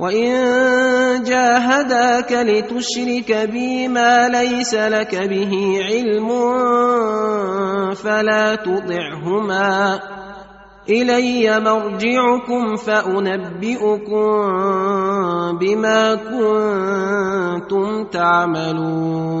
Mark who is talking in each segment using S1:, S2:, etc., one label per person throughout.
S1: وان جاهداك لتشرك بي ما ليس لك به علم فلا تطعهما الي مرجعكم فانبئكم بما كنتم تعملون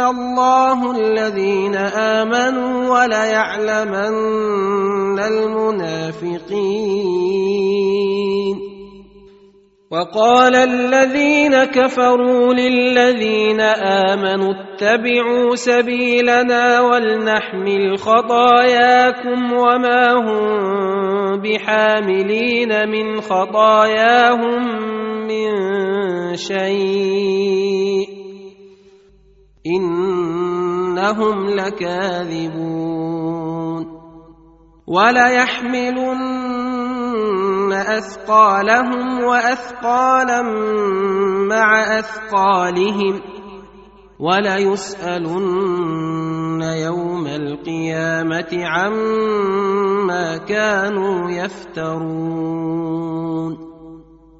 S1: الله الذين آمنوا وليعلمن المنافقين. وقال الذين كفروا للذين آمنوا اتبعوا سبيلنا ولنحمل خطاياكم وما هم بحاملين من خطاياهم من شيء. إنهم لكاذبون وليحملن أثقالهم وأثقالا مع أثقالهم وليسألن يوم القيامة عما كانوا يفترون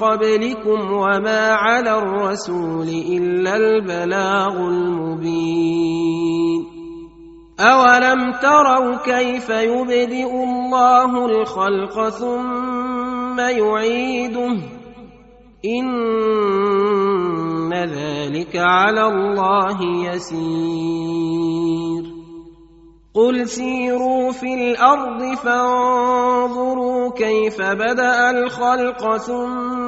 S1: قبلكم وما على الرسول إلا البلاغ المبين. أولم تروا كيف يبدئ الله الخلق ثم يعيده؟ إن ذلك على الله يسير. قل سيروا في الأرض فانظروا كيف بدأ الخلق ثم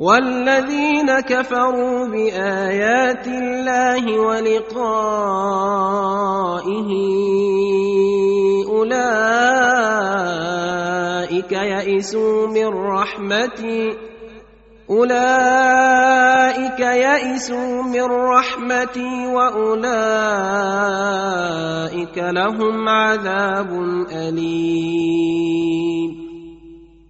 S1: والذين كفروا بآيات الله ولقائه أولئك يئسوا من رحمتي أولئك يئسوا من رحمتي وأولئك لهم عذاب أليم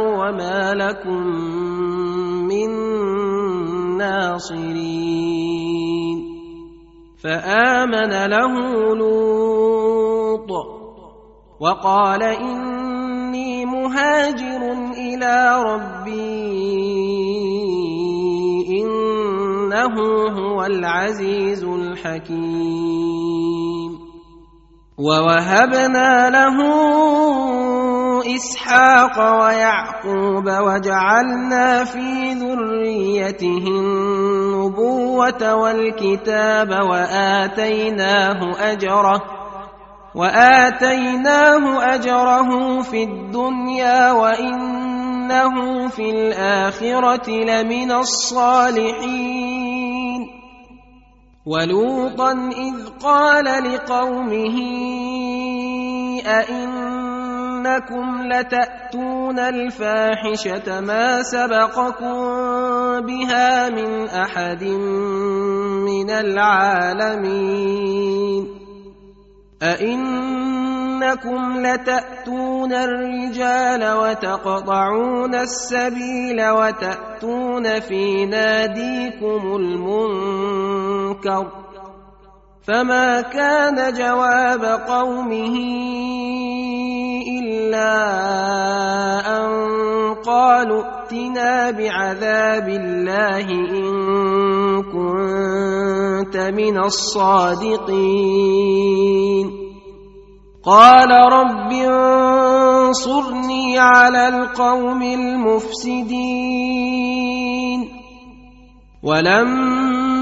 S1: وما لكم من ناصرين. فآمن له لوط وقال إني مهاجر إلى ربي إنه هو العزيز الحكيم. ووهبنا له إسحاق ويعقوب وجعلنا في ذريته النبوة والكتاب وآتيناه أجره وآتيناه أجره في الدنيا وإنه في الآخرة لمن الصالحين ولوطا إذ قال لقومه ائنكم لتأتون الفاحشة ما سبقكم بها من أحد من العالمين. أئنكم لتأتون الرجال وتقطعون السبيل وتأتون في ناديكم المنكر فما كان جواب قومه إلا أن قالوا ائتنا بعذاب الله إن كنت من الصادقين قال رب انصرني على القوم المفسدين ولما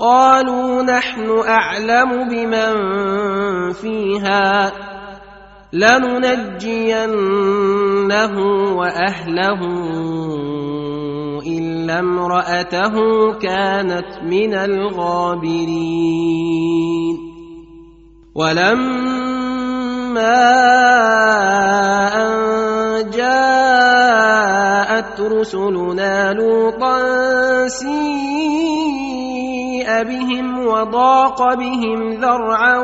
S1: قالوا نحن أعلم بمن فيها لننجينه وأهله إلا امرأته كانت من الغابرين. ولما أن جاءت رسلنا لوطا سيء بهم وضاق بهم ذرعا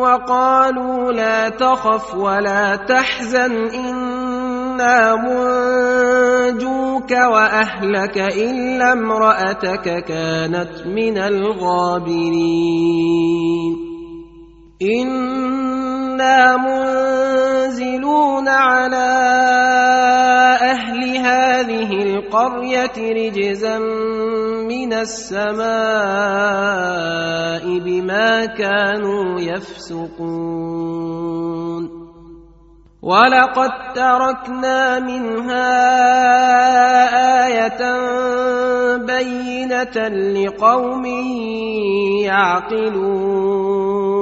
S1: وقالوا لا تخف ولا تحزن إنا منجوك وأهلك إلا امرأتك كانت من الغابرين. إنا منزلون على أهل هذه القرية رجزا من السماء بما كانوا يفسقون. ولقد تركنا منها إيه بينه لقوم يعقلون.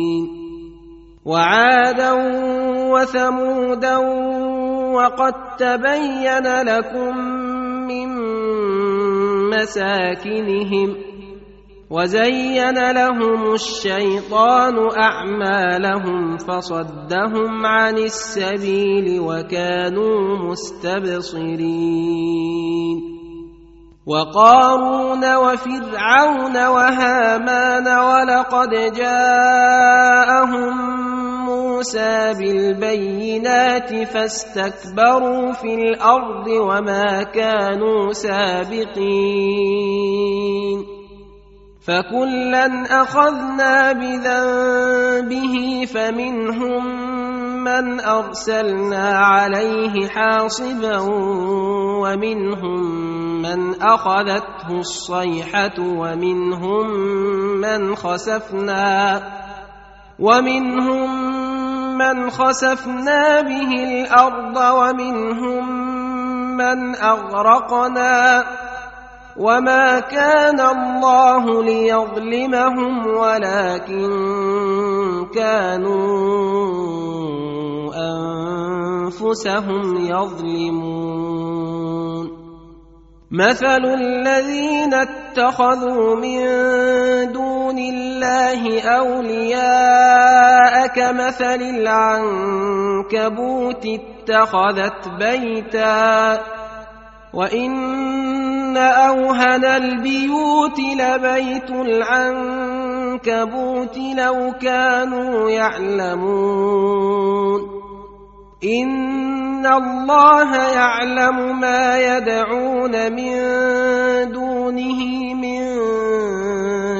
S1: وعادا وثمودا وقد تبين لكم من مساكنهم وزين لهم الشيطان أعمالهم فصدهم عن السبيل وكانوا مستبصرين وقارون وفرعون وهامان ولقد جاءهم موسى بالبينات فاستكبروا في الأرض وما كانوا سابقين. فكلا أخذنا بذنبه فمنهم من أرسلنا عليه حاصبا ومنهم من أخذته الصيحة ومنهم من خسفنا ومنهم من خسفنا به الأرض ومنهم من أغرقنا وما كان الله ليظلمهم ولكن كانوا أنفسهم يظلمون. مثل الذين اتخذوا من دون الله أولياء كمثل العنكبوت اتخذت بيتا وإن أوهن البيوت لبيت العنكبوت لو كانوا يعلمون إن الله يعلم ما يدعون من دونه من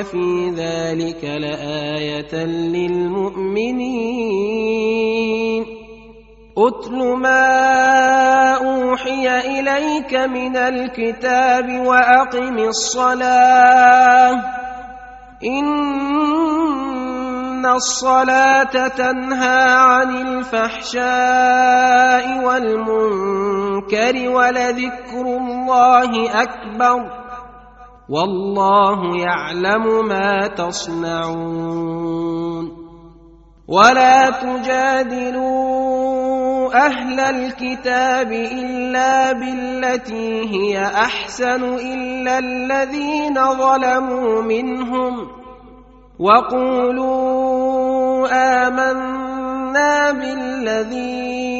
S1: إن في ذلك لآية للمؤمنين أتل ما أوحي إليك من الكتاب وأقم الصلاة إن الصلاة تنهى عن الفحشاء والمنكر ولذكر الله أكبر والله يعلم ما تصنعون. ولا تجادلوا أهل الكتاب إلا بالتي هي أحسن إلا الذين ظلموا منهم. وقولوا آمنا بالذي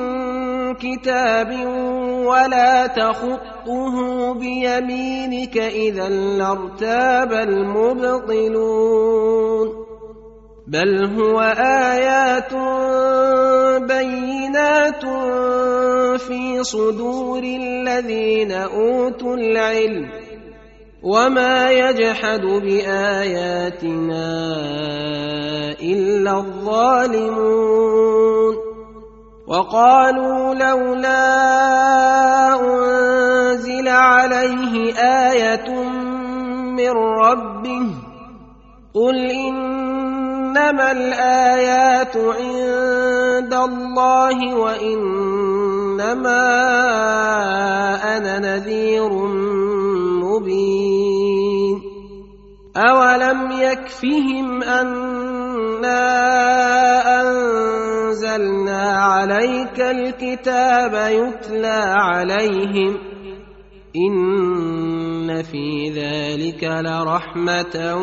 S1: كتاب ولا تخطه بيمينك اذا لارتاب المبطلون بل هو ايات بينات في صدور الذين اوتوا العلم وما يجحد باياتنا الا الظالمون وقالوا لولا أنزل عليه آية من ربه قل إنما الآيات عند الله وإنما أنا نذير مبين أولم يكفهم أنا عليك الكتاب يتلى عليهم إن في ذلك لرحمة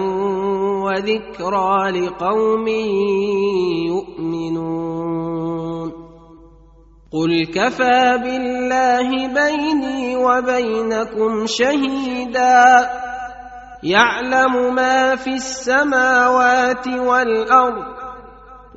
S1: وذكرى لقوم يؤمنون. قل كفى بالله بيني وبينكم شهيدا. يعلم ما في السماوات والأرض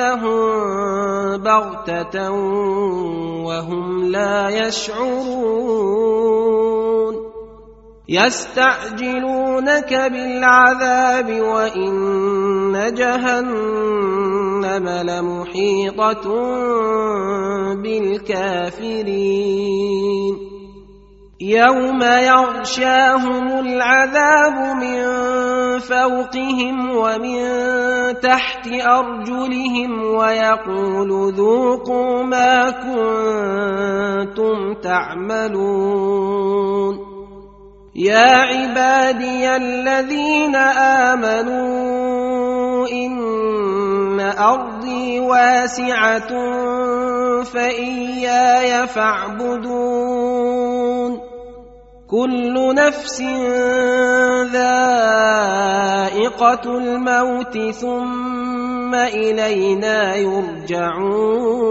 S1: ولياتينهم بغتة وهم لا يشعرون يستعجلونك بالعذاب وإن جهنم لمحيطة بالكافرين يوم يغشاهم العذاب من فوقهم ومن تحت أرجلهم ويقول ذوقوا ما كنتم تعملون. يا عبادي الذين آمنوا إن أرضي واسعة فإياي فاعبدون. كل نفس ذائقة الموت ثم إلينا يرجعون.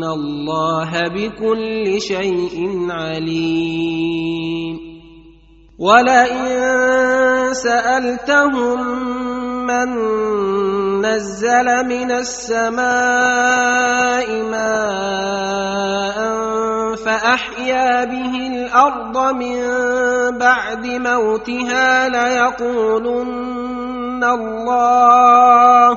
S1: ان الله بكل شيء عليم ولئن سالتهم من نزل من السماء ماء فاحيا به الأرض من بعد موتها ليقولن الله